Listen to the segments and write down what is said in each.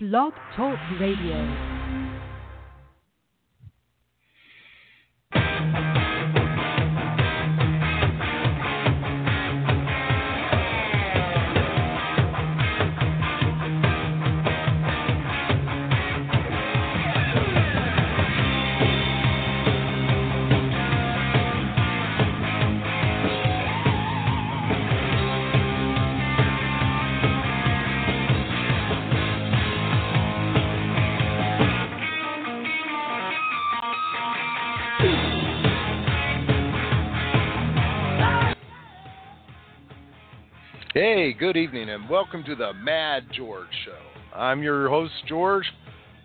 Blog Talk Radio. Good evening, and welcome to the Mad George Show. I'm your host, George,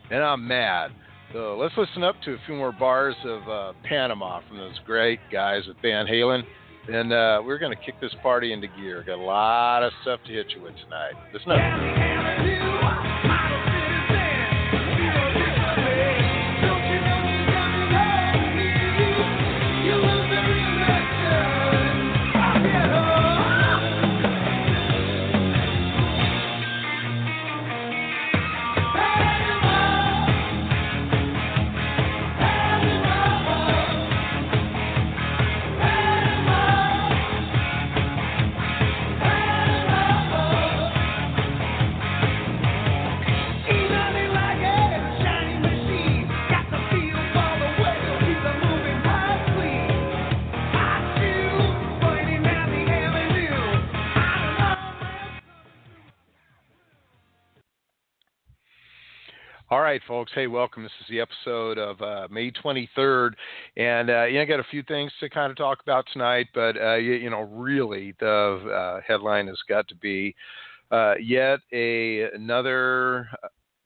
and I'm mad. So let's listen up to a few more bars of uh, Panama from those great guys at Van Halen. And uh, we're going to kick this party into gear. Got a lot of stuff to hit you with tonight. Listen up. Right, folks. Hey, welcome. This is the episode of uh, May 23rd, and uh, yeah, I got a few things to kind of talk about tonight. But uh, you, you, know, really, the uh, headline has got to be uh, yet a another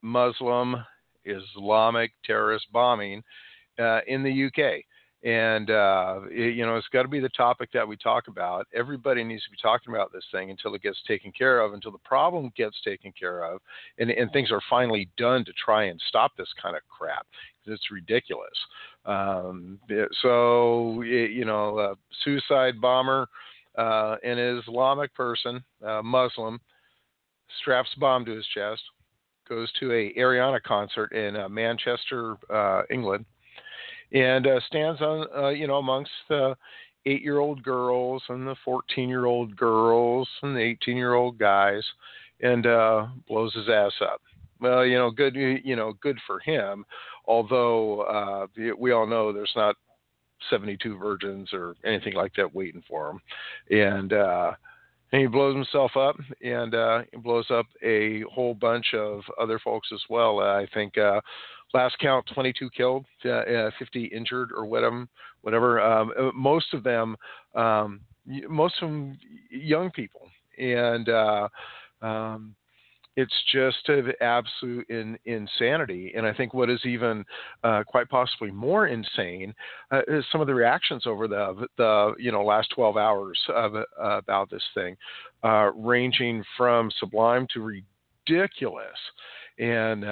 Muslim Islamic terrorist bombing uh, in the UK. And uh, it, you know, it's got to be the topic that we talk about. Everybody needs to be talking about this thing until it gets taken care of, until the problem gets taken care of, and, and things are finally done to try and stop this kind of crap. It's ridiculous. Um, so, you know, a suicide bomber, uh, an Islamic person, Muslim, straps a bomb to his chest, goes to a Ariana concert in uh, Manchester, uh, England and uh, stands on uh, you know amongst the eight year old girls and the 14 year old girls and the 18 year old guys and uh, blows his ass up well you know good you know good for him although uh, we all know there's not 72 virgins or anything like that waiting for him and uh, and he blows himself up and uh, blows up a whole bunch of other folks as well. I think uh, last count 22 killed, uh, uh 50 injured, or whatever. Whatever. Um, uh, most of them, um, most of them, young people, and uh, um, it's just an absolute in, insanity. And I think what is even uh, quite possibly more insane uh, is some of the reactions over the the you know last 12 hours of, uh, about this thing, uh, ranging from sublime to ridiculous. And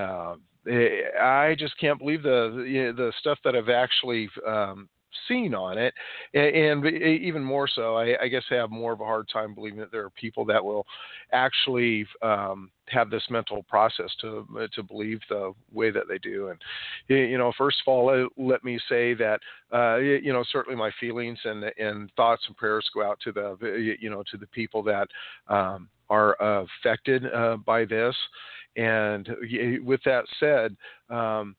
I just can't believe the the stuff that I've actually um, seen on it, and, and even more so, I, I, guess I have more of a hard time believing that there are people that will actually um, have this mental process to to believe the way that they do. And you know, first of all, let me say that uh, you know certainly my feelings and and thoughts and prayers go out to the you know to the people that um, are affected uh, by this. And with that said, um,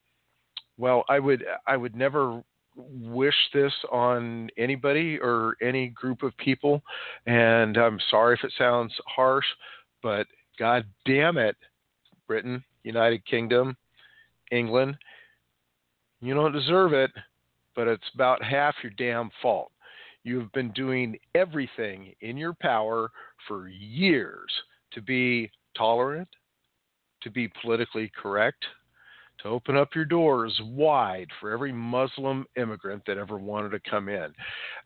well, I would I would never wish this on anybody or any group of people. And I'm sorry if it sounds harsh, but God damn it, Britain, United Kingdom, England, you don't deserve it, but it's about half your damn fault. You have been doing everything in your power for years to be tolerant, to be politically correct, to open up your doors wide for every Muslim immigrant that ever wanted to come in.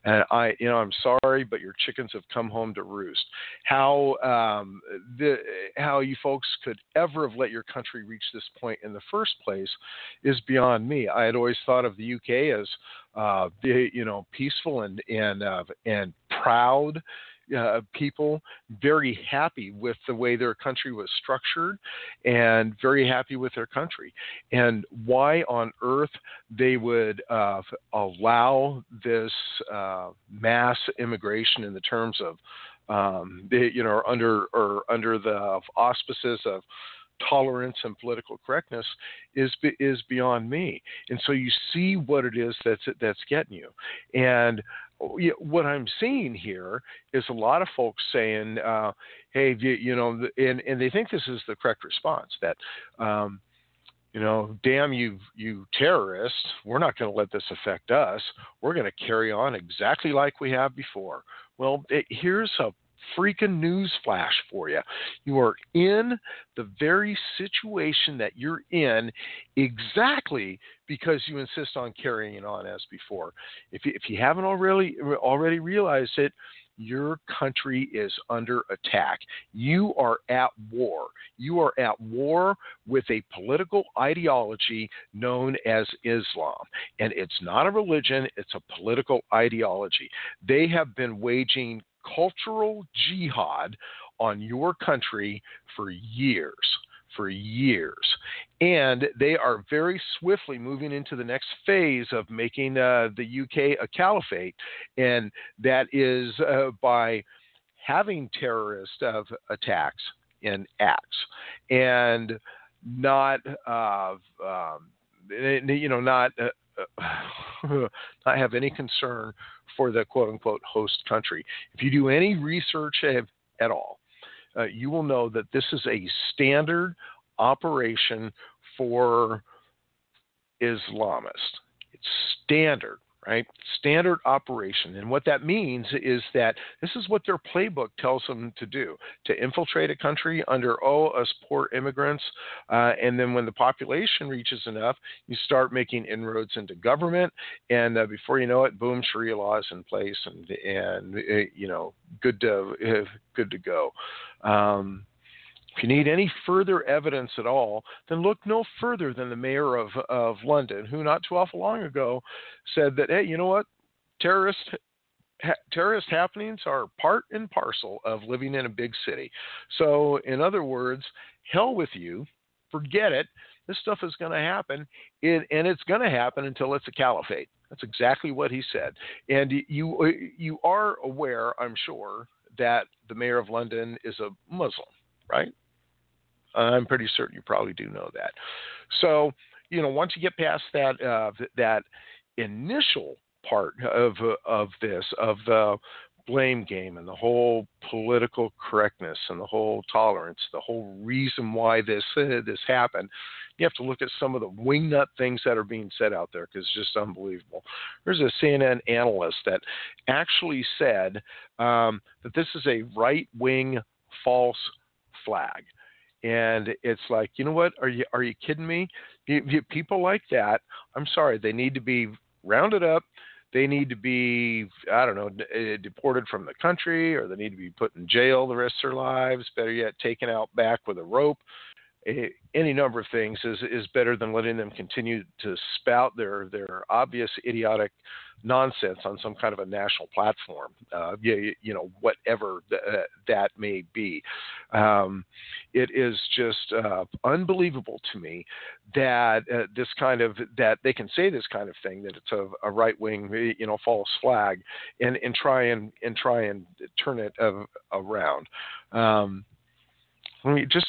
And I, you know, I'm sorry, but your chickens have come home to roost. How um, the how you folks could ever have let your country reach this point in the first place is beyond me. I had always thought of the UK as uh, you know peaceful and and uh, and proud uh, people very happy with the way their country was structured and very happy with their country. And why on earth they would uh, allow this uh, mass immigration in the terms of, um, they, you know, under or under the auspices of tolerance and political correctness is is beyond me. And so you see what it is that's that's getting you. And what I'm seeing here is a lot of folks saying, uh, "Hey, you, you, know," and and they think this is the correct response that. Um, you know, damn you, you terrorists, we're not going to let this affect us. We're going to carry on exactly like we have before. Well, it, here's a freaking news flash for you. You are in the very situation that you're in exactly because you insist on carrying on as before. If you, if you haven't already already realized it, your country is under attack. You are at war. You are at war with a political ideology known as Islam. And it's not a religion, it's a political ideology. They have been waging cultural jihad on your country for years. For years. And they are very swiftly moving into the next phase of making uh, the UK a caliphate. And that is uh, by having terrorist uh, attacks in acts and not, uh, um, you know, not. Uh, not have any concern for the quote unquote host country. If you do any research at all, uh, you will know that this is a standard operation for Islamists. It's standard right? Standard operation. And what that means is that this is what their playbook tells them to do to infiltrate a country under, oh, us poor immigrants. Uh, and then when the population reaches enough, you start making inroads into government. And uh, before you know it, boom, Sharia law is in place and, and uh, you know, good to, good to go. Um, if you need any further evidence at all, then look no further than the mayor of, of London, who not too awful long ago said that, hey, you know what? Terrorist ha- terrorist happenings are part and parcel of living in a big city. So, in other words, hell with you, forget it. This stuff is going to happen, it, and it's going to happen until it's a caliphate. That's exactly what he said. And you you are aware, I'm sure, that the mayor of London is a Muslim, right? I'm pretty certain you probably do know that. So, you know, once you get past that uh, that initial part of of this of the blame game and the whole political correctness and the whole tolerance, the whole reason why this uh, this happened. You have to look at some of the wingnut things that are being said out there because it's just unbelievable. There's a CNN analyst that actually said um, that this is a right wing false flag and it's like you know what? Are you are you kidding me? You, you, people like that. I'm sorry they need to be rounded up. They need to be i don't know eh, deported from the country or they need to be put in jail the rest of their lives. Better yet taken out back with a rope eh, any number of things is is better than letting them continue to spout their their obvious idiotic nonsense on some kind of a national platform, uh, you, you, know, whatever th- uh, that may be. Um, it is just uh, unbelievable to me that uh, this kind of that they can say this kind of thing that it's a, a right wing, you know, false flag, and and try and and try and turn it around. Um, just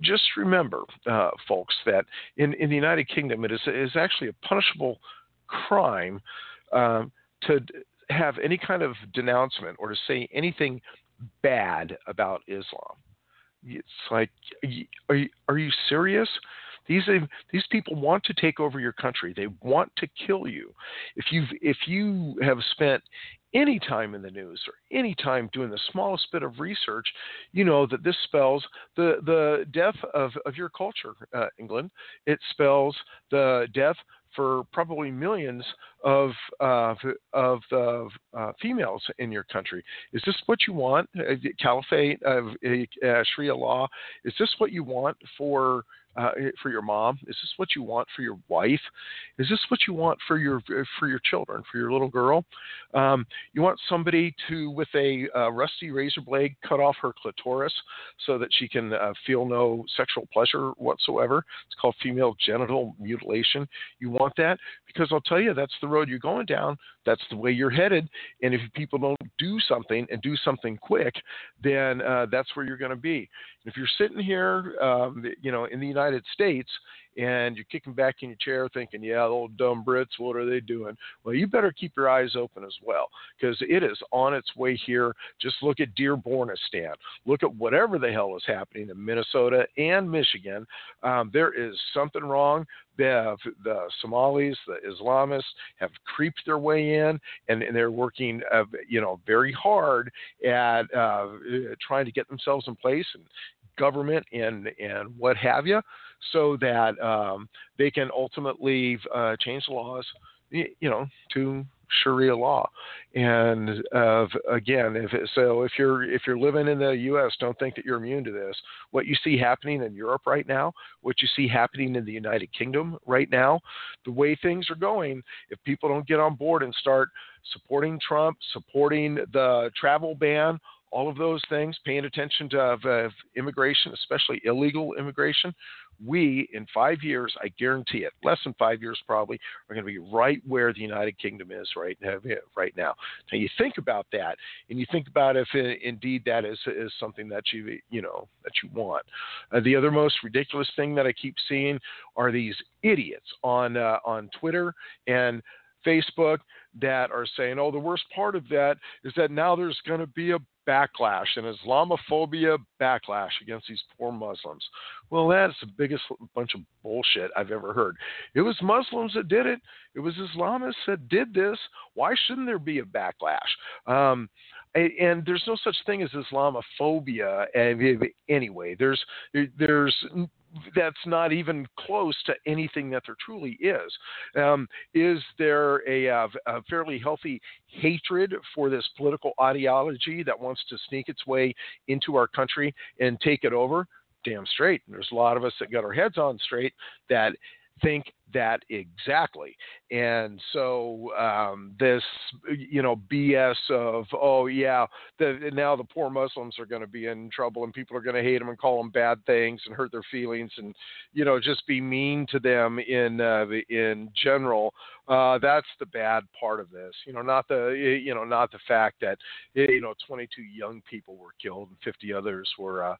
just remember, uh, folks, that in, in the United Kingdom it is is actually a punishable crime um, to have any kind of denouncement or to say anything bad about Islam. It's like, are you, are you serious? These these people want to take over your country. They want to kill you. If you if you have spent any time in the news or any time doing the smallest bit of research, you know that this spells the the death of of your culture, uh, England. It spells the death for probably millions of uh, of uh, uh, females in your country. Is this what you want? Uh, caliphate of uh, Sharia law. Is this what you want for uh, for your mom? Is this what you want for your wife? Is this what you want for your for your children, for your little girl? Um, you want somebody to, with a uh, rusty razor blade, cut off her clitoris so that she can uh, feel no sexual pleasure whatsoever. It's called female genital mutilation. You want that because I'll tell you that's the road you're going down. That's the way you're headed. And if people don't do something and do something quick, then uh, that's where you're going to be. If you're sitting here, um, you know, in the United States and you're kicking back in your chair thinking, yeah, the old dumb Brits, what are they doing? Well, you better keep your eyes open as well because it is on its way here. Just look at Dearbornistan. Look at whatever the hell is happening in Minnesota and Michigan. Um, there is something wrong. The, the Somalis, the Islamists have creeped their way in, and, and they're working, uh, you know, very hard at uh, trying to get themselves in place and government and and what have you, so that um, they can ultimately uh, change the laws, you know, to Sharia law. And uh, again, if it, so, if you're if you're living in the U.S., don't think that you're immune to this. What you see happening in Europe right now, what you see happening in the United Kingdom right now, the way things are going, if people don't get on board and start supporting Trump, supporting the travel ban, all of those things, paying attention to uh, immigration, especially illegal immigration, we, in five years, I guarantee it, less than five years probably, are going to be right where the United Kingdom is right now. Right now. Now you think about that, and you think about if it, uh, indeed that is is something that you you know that you want. Uh, the other most ridiculous thing that I keep seeing are these idiots on uh, on Twitter and Facebook that are saying, oh, the worst part of that is that now there's going to be a backlash, an Islamophobia backlash against these poor Muslims. Well, that's the biggest bunch of bullshit I've ever heard. It was Muslims that did it. It was Islamists that did this. Why shouldn't there be a backlash? Um, and there's no such thing as Islamophobia anyway. There's there's that's not even close to anything that there truly is. Um, is there a, a, fairly healthy hatred for this political ideology that wants to sneak its way into our country and take it over? Damn straight. And there's a lot of us that got our heads on straight that think that exactly. And so um, this, you know, BS of oh yeah, the, now the poor Muslims are going to be in trouble and people are going to hate them and call them bad things and hurt their feelings and you know just be mean to them in uh, in general. Uh, that's the bad part of this. You know, not the you know not the fact that you know 22 young people were killed and 50 others were uh,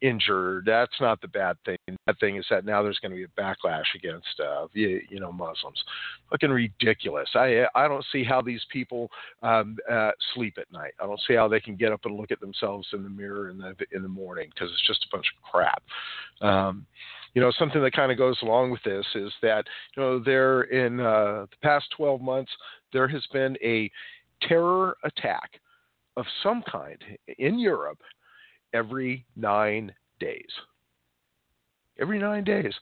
injured. That's not the bad thing. The bad thing is that now there's going to be a backlash against uh, you, you know Muslims. Fucking ridiculous. I I don't see how these people um, uh, sleep at night. I don't see how they can get up and look at themselves in the mirror in the in the morning because it's just a bunch of crap. Um, you know, something that kind of goes along with this is that you know there in uh, the past 12 months there has been a terror attack of some kind in Europe every nine days. Every nine days.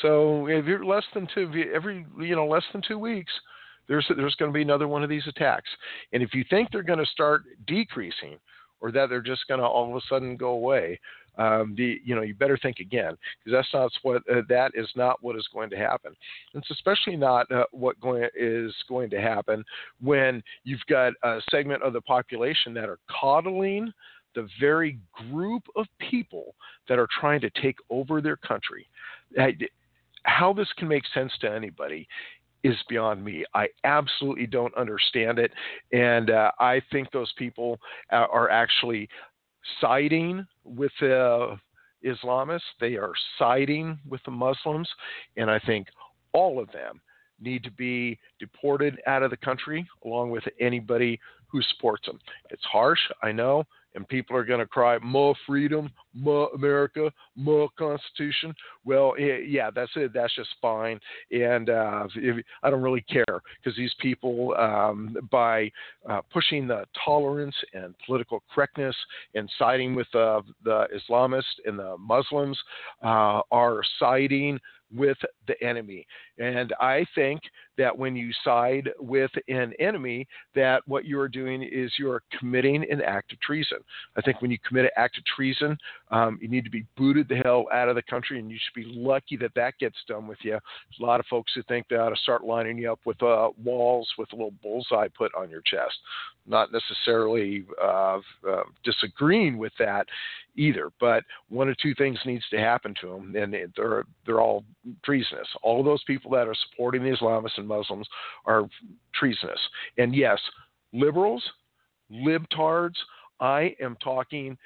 So if you're less than two, every you know less than two weeks, there's there's going to be another one of these attacks. And if you think they're going to start decreasing, or that they're just going to all of a sudden go away, um, the you know you better think again because that's not what uh, that is not what is going to happen. It's especially not uh, what going is going to happen when you've got a segment of the population that are coddling the very group of people that are trying to take over their country. How this can make sense to anybody is beyond me. I absolutely don't understand it. And uh, I think those people uh, are actually siding with the Islamists, they are siding with the Muslims. And I think all of them need to be deported out of the country along with anybody who supports them. It's harsh, I know and people are going to cry more freedom, more America, more Constitution. Well, yeah, that's it. That's just fine, and uh, if, I don't really care because these people, um, by uh, pushing the tolerance and political correctness and siding with uh, the Islamists and the Muslims, uh, are siding with the enemy. And I think that when you side with an enemy, that what you are doing is you are committing an act of treason. I think when you commit an act of treason, um, you need to be booted the hell out of the country, and you should be lucky that that gets done with you. There's a lot of folks who think they ought to start lining you up with uh, walls with a little bullseye put on your chest. Not necessarily uh, uh, disagreeing with that either, but one or two things needs to happen to them, and they're they're all treasonous. All those people that are supporting the Islamists and Muslims are treasonous. And yes, liberals, libtards, I am talking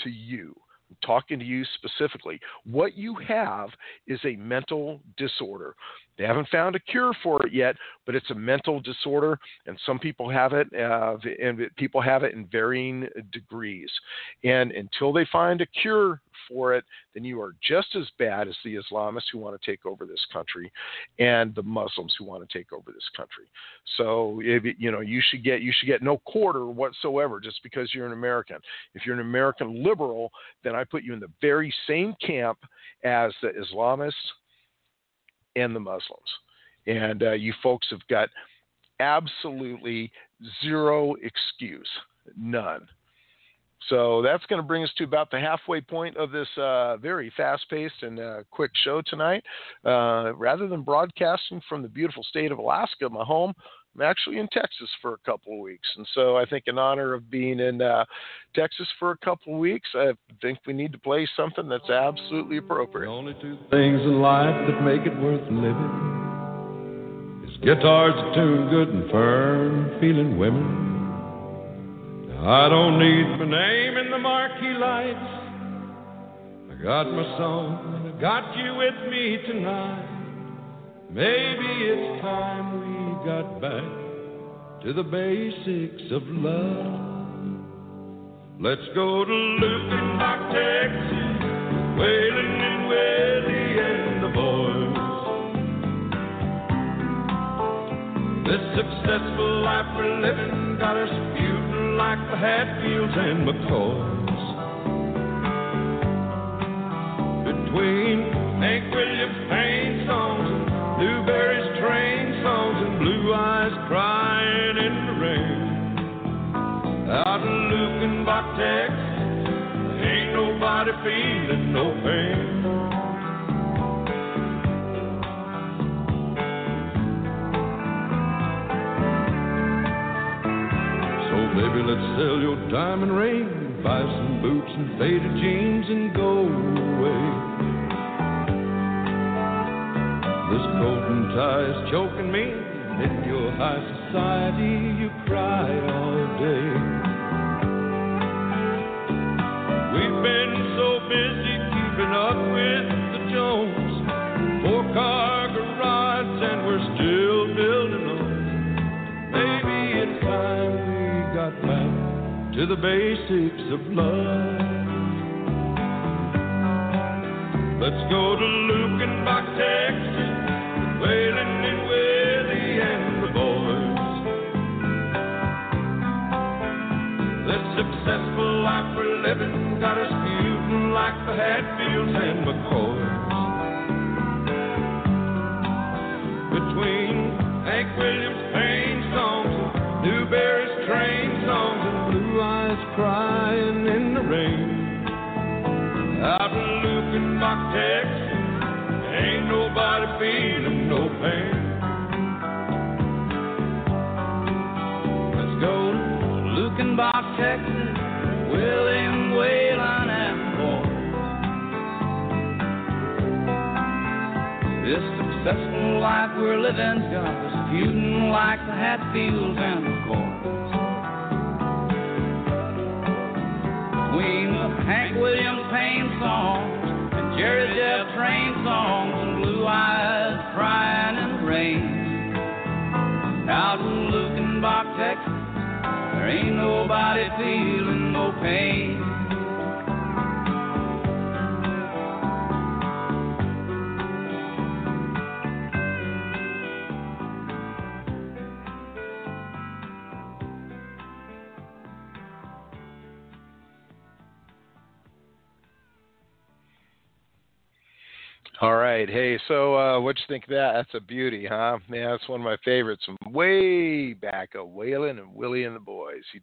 to you. I'm talking to you specifically. What you have is a mental disorder. They haven't found a cure for it yet, but it's a mental disorder, and some people have it, uh, and people have it in varying degrees. And until they find a cure for it, then you are just as bad as the Islamists who want to take over this country, and the Muslims who want to take over this country. So, if, you know, you should get you should get no quarter whatsoever just because you're an American. If you're an American liberal, then I put you in the very same camp as the Islamists and the Muslims. And uh, you folks have got absolutely zero excuse, none. So that's going to bring us to about the halfway point of this uh, very fast paced and uh, quick show tonight. Uh, rather than broadcasting from the beautiful state of Alaska, my home, I'm actually in Texas for a couple of weeks. And so I think, in honor of being in uh, Texas for a couple of weeks, I think we need to play something that's absolutely appropriate. The only two things in life that make it worth living is guitars that good and firm, feeling women. I don't need my name in the marquee lights. I got my song, and I got you with me tonight. Maybe it's time we got back to the basics of love. Let's go to Luckenbach, Texas, Waylon and Willie and the boys. This successful life we're living got us feuding like the Hatfields and McCoys. Between Hank Williams pain feeling no pain. So baby, let's sell your diamond ring, buy some boots and faded jeans and go away. This coat and tie is choking me. In your high society, you cry all day. Up with the Jones. Four car garage, and we're still building on. Maybe it's time we got back to the basics of love. Let's go to Luckenbach, Texas. Waylon and Willie and the boys. This successful life we're living got us feuding like the Hatfields and McCoys. Between Hank Williams' pain songs and Newbury's train songs and blue eyes crying in the rain. Out in Luckenbach, Texas. Ain't nobody feeling no pain. Let's go to Luckenbach, Texas, William This successful life we're living's got us feuding like the Hatfields and the Coys. Between the Hank Williams pain songs and Jerry Jeff train songs and blue eyes crying in the rain. Out in Luckenbach, Texas, there ain't nobody feeling no pain. All right. Hey, so uh, what you think of that? That's a beauty, huh? Yeah, that's one of my favorites from way back of Waylon and Willie and the Boys. You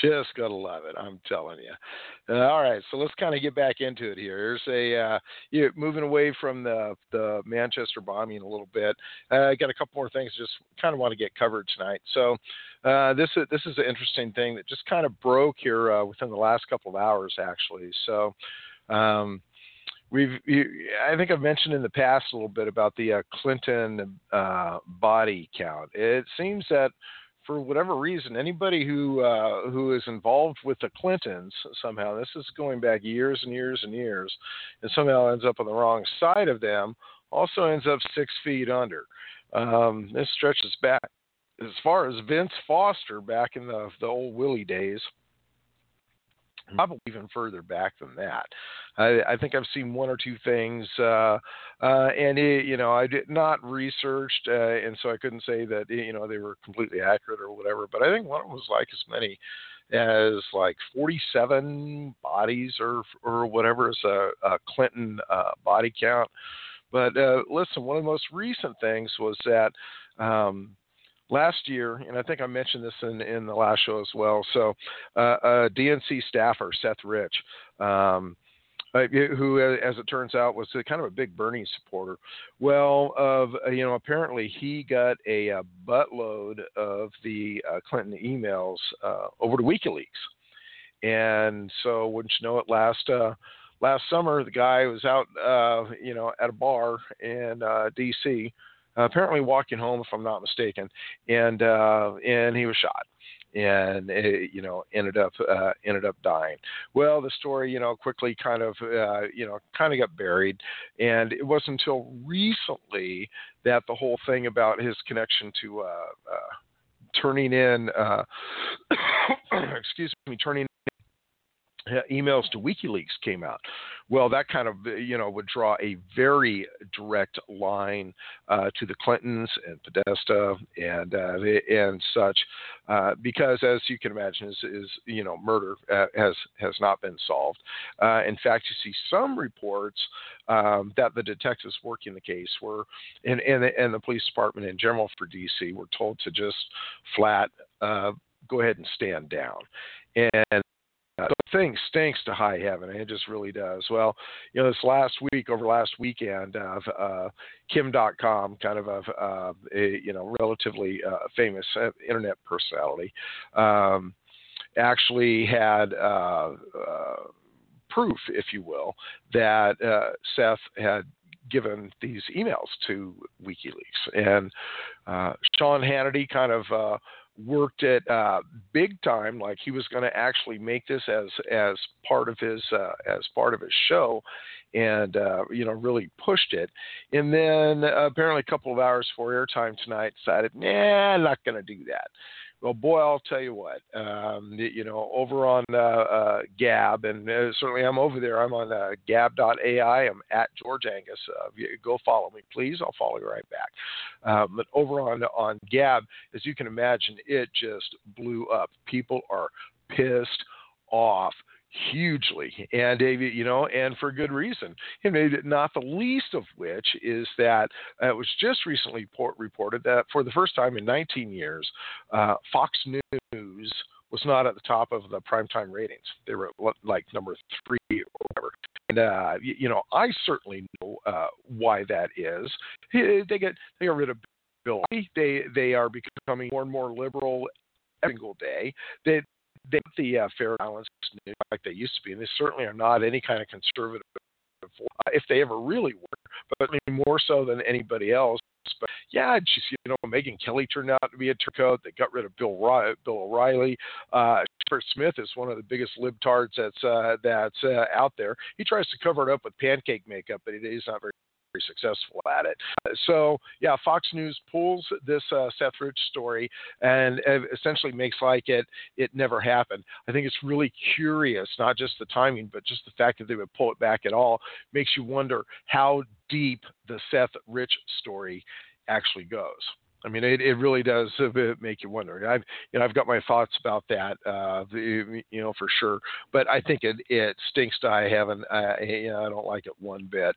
just gotta love it. I'm telling you. Uh, all right, so let's kind of get back into it here. Here's a uh, you moving away from the the Manchester bombing a little bit. Uh, I got a couple more things just kind of want to get covered tonight. So uh, this is this is an interesting thing that just kind of broke here uh, within the last couple of hours, actually. So. Um, we've I think I've mentioned in the past a little bit about the uh, Clinton uh, body count. It seems that for whatever reason, anybody who uh, who is involved with the Clintons somehow, this is going back years and years and years, and somehow ends up on the wrong side of them, also ends up six feet under. Um, this stretches back as far as Vince Foster back in the the old Willie days probably even further back than that. I, I think I've seen one or two things, uh, uh, and it, you know, I did not researched, uh, and so I couldn't say that you know they were completely accurate or whatever. But I think one of them was like as many as like 47 bodies or or whatever is a, a Clinton uh, body count. But uh, listen, one of the most recent things was that. Um, last year, and I think I mentioned this in, in the last show as well. So, uh, a DNC staffer, Seth Rich, um, uh, who, as it turns out, was a, kind of a big Bernie supporter. Well, of uh, you know, apparently he got a, a buttload of the uh, Clinton emails uh, over to WikiLeaks, and so wouldn't you know it, last uh, last summer the guy was out, you know, at a bar in D.C uh, apparently walking home, if I'm not mistaken, and uh, and he was shot and it, you know ended up uh, ended up dying. Well, the story you know quickly kind of uh, you know kind of got buried, and it wasn't until recently that the whole thing about his connection to uh, uh turning in uh, excuse me turning emails to WikiLeaks came out. Well, that kind of you know would draw a very direct line uh, to the Clintons and Podesta and uh, and such, uh, because as you can imagine, is, is you know murder uh, has has not been solved. Uh, in fact, you see some reports um, that the detectives working the case were and and the, and the police department in general for DC were told to just flat uh, go ahead and stand down. And uh, the thing stinks to high heaven. It just really does. Well, you know, this last week, over last weekend, uh, uh, Kim Dotcom, kind of a, uh, a you know relatively uh, famous uh, internet personality, um, actually had uh, uh, proof, if you will, that uh, Seth had given these emails to WikiLeaks, and uh, Sean Hannity kind of uh, worked it uh, big time, like he was going to actually make this as as part of his uh, as part of his show, and uh, you know really pushed it. And then uh, apparently a couple of hours before airtime tonight, decided, nah, I'm not going to do that. Well, boy, I'll tell you what. Um, you know, over on uh, uh, Gab, and uh, certainly I'm over there. I'm on uh, Gab.ai. I'm at George Angus. Uh, go follow me, please. I'll follow you right back. Um, but over on on Gab, as you can imagine, it just blew up. People are pissed off hugely, and you know, and for good reason. And not the least of which is that uh, it was just recently port- reported that for the first time in 19 years, uh, Fox News was not at the top of the primetime ratings. They were like number three or whatever. And uh, you, you, know, I certainly know uh, why that is. They get they got rid of Bill. They they are becoming more and more liberal every single day. They they the uh, fair balance like they used to be, and they certainly are not any kind of conservative. Uh, if they ever really were, but more so than anybody else. But yeah, just you know, Megyn Kelly turned out to be a turncoat. They got rid of Bill Ry- Bill O'Reilly. Uh, Shepard Smith is one of the biggest libtards that's uh, that's uh, out there. He tries to cover it up with pancake makeup, but he's not very very successful at it. So yeah, Fox News pulls this uh, Seth Rich story and essentially makes like it it never happened. I think it's really curious, not just the timing, but just the fact that they would pull it back at all makes you wonder how deep the Seth Rich story actually goes. I mean, it, it really does make you wonder. I've you know I've got my thoughts about that, uh, you know for sure. But I think it it stinks to I haven't uh, you know, I don't like it one bit.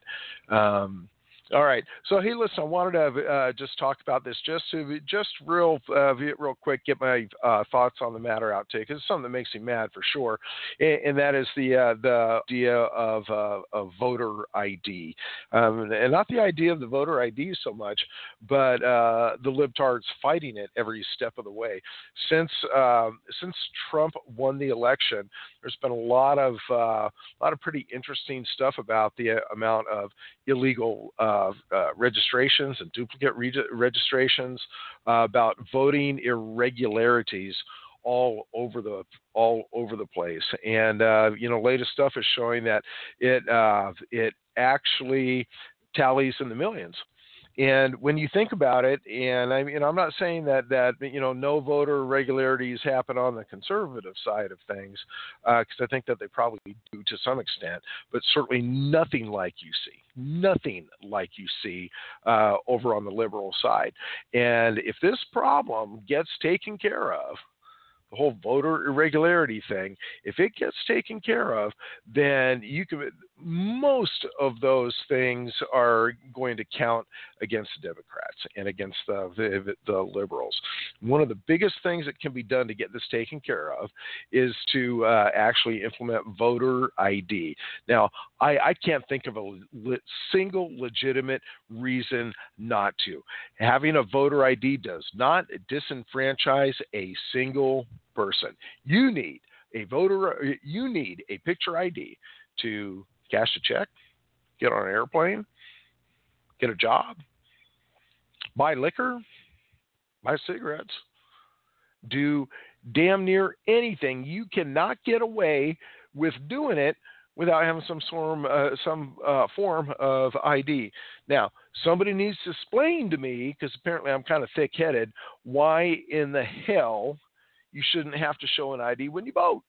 Um, all right. So hey, listen, I wanted to uh, just talk about this just to just real uh, real quick, get my uh, thoughts on the matter out to because it's something that makes me mad for sure, and, and that is the uh, the idea of uh, of voter ID, um, and not the idea of the voter ID so much, but uh, the libtards fighting it every step of the way. Since um, since Trump won the election, there's been a lot of a lot of pretty interesting stuff about the amount of illegal uh, uh, registrations and duplicate re- registrations, uh, about voting irregularities all over the all over the place. And uh, you know, latest stuff is showing that it uh, it actually tallies in the millions. And when you think about it, and I mean, I'm not saying that that you know no voter irregularities happen on the conservative side of things, because uh, I think that they probably do to some extent, but certainly nothing like you see, nothing like you see uh, over on the liberal side. And if this problem gets taken care of, the whole voter irregularity thing, if it gets taken care of, then you can. Most of those things are going to count against the Democrats and against the, the, the liberals. One of the biggest things that can be done to get this taken care of is to uh, actually implement voter ID. Now, I, I can't think of a le- single legitimate reason not to. Having a voter ID does not disenfranchise a single person. You need a voter, you need a picture ID to cash a check, get on an airplane, get a job, buy liquor, buy cigarettes, do damn near anything. You cannot get away with doing it without having some form, uh, some uh, form of ID. Now, somebody needs to explain to me, because apparently I'm kind of thick-headed, why in the hell you shouldn't have to show an ID when you vote.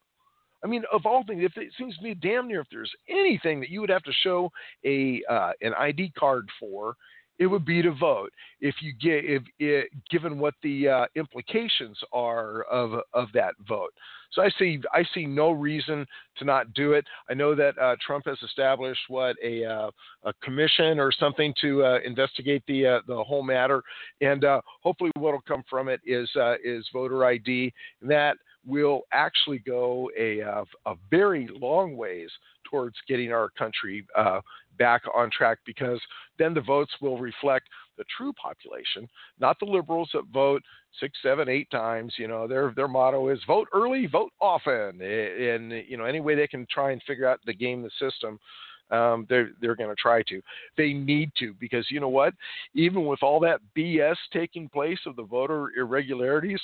I mean, of all things, if it seems to me damn near if there's anything that you would have to show a uh, an ID card for, it would be to vote. If you get if it, given what the uh, implications are of of that vote. So I see I see no reason to not do it. I know that uh, Trump has established what a uh, a commission or something to uh, investigate the uh, the whole matter, and uh, hopefully what will come from it is is voter ID. That will actually go a, a, a very long ways towards getting our country uh, back on track because then the votes will reflect the true population, not the liberals that vote six, seven, eight times. You know, their their motto is vote early, vote often, and you know any way they can try and figure out the game the system. Um, they're they're going to try to. They need to because you know what? Even with all that BS taking place of the voter irregularities,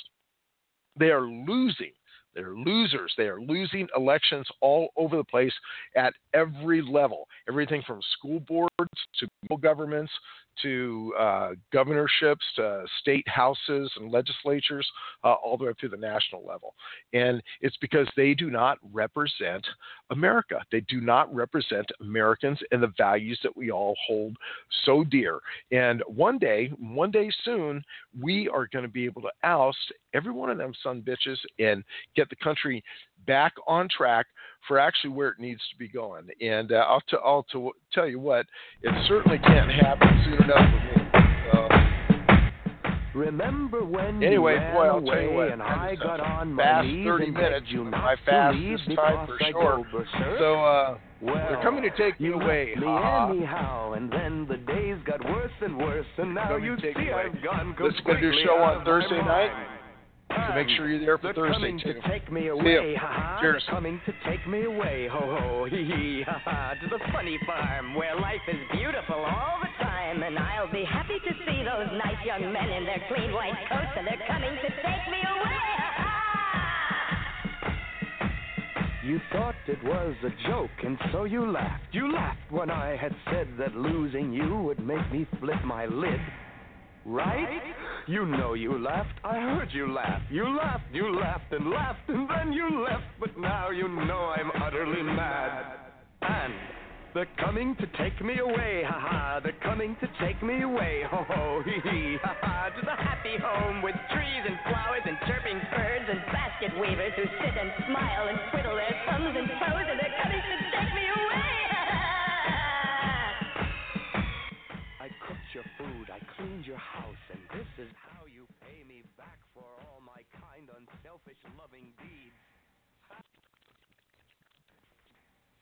they are losing. They're losers. They are losing elections all over the place at every level. Everything from school boards to governments to uh, governorships, to state houses and legislatures, uh, all the way up to the national level. And it's because they do not represent America. They do not represent Americans and the values that we all hold so dear. And one day, one day soon, we are going to be able to oust every one of them son bitches and get the country back on track for actually where it needs to be going. And uh, I'll, t- I'll t- tell you what, it certainly can't happen soon enough for me. Remember when anyway, you ran boy, I'll away tell you what, and I got on my fast knees 30 and minutes. you not my to fast leave this time for I sure. So uh, well, they're coming to take me you away. left me anyhow, and then the days got worse and worse, and now you see I've gone Let's go do a show on Thursday night. Mind. So make sure you're there for They're Thursday coming too. to take me away, ha ha. Coming to take me away, ho ho, hee hee, ha ha. To the funny farm where life is beautiful all the time, and I'll be happy to see those nice young men in their clean white coats, and they're coming to take me away, ha ha. You thought it was a joke, and so you laughed. You laughed when I had said that losing you would make me flip my lid. Right? You know you laughed. I heard you laugh. You laughed, you laughed and laughed, and then you left. But now you know I'm utterly mad. And They're coming to take me away, ha ha. They're coming to take me away, ho ho, hee hee, ha ha. To the happy home with trees and flowers and chirping birds and basket weavers who sit and smile and twiddle their thumbs and toes and they're coming to take me away,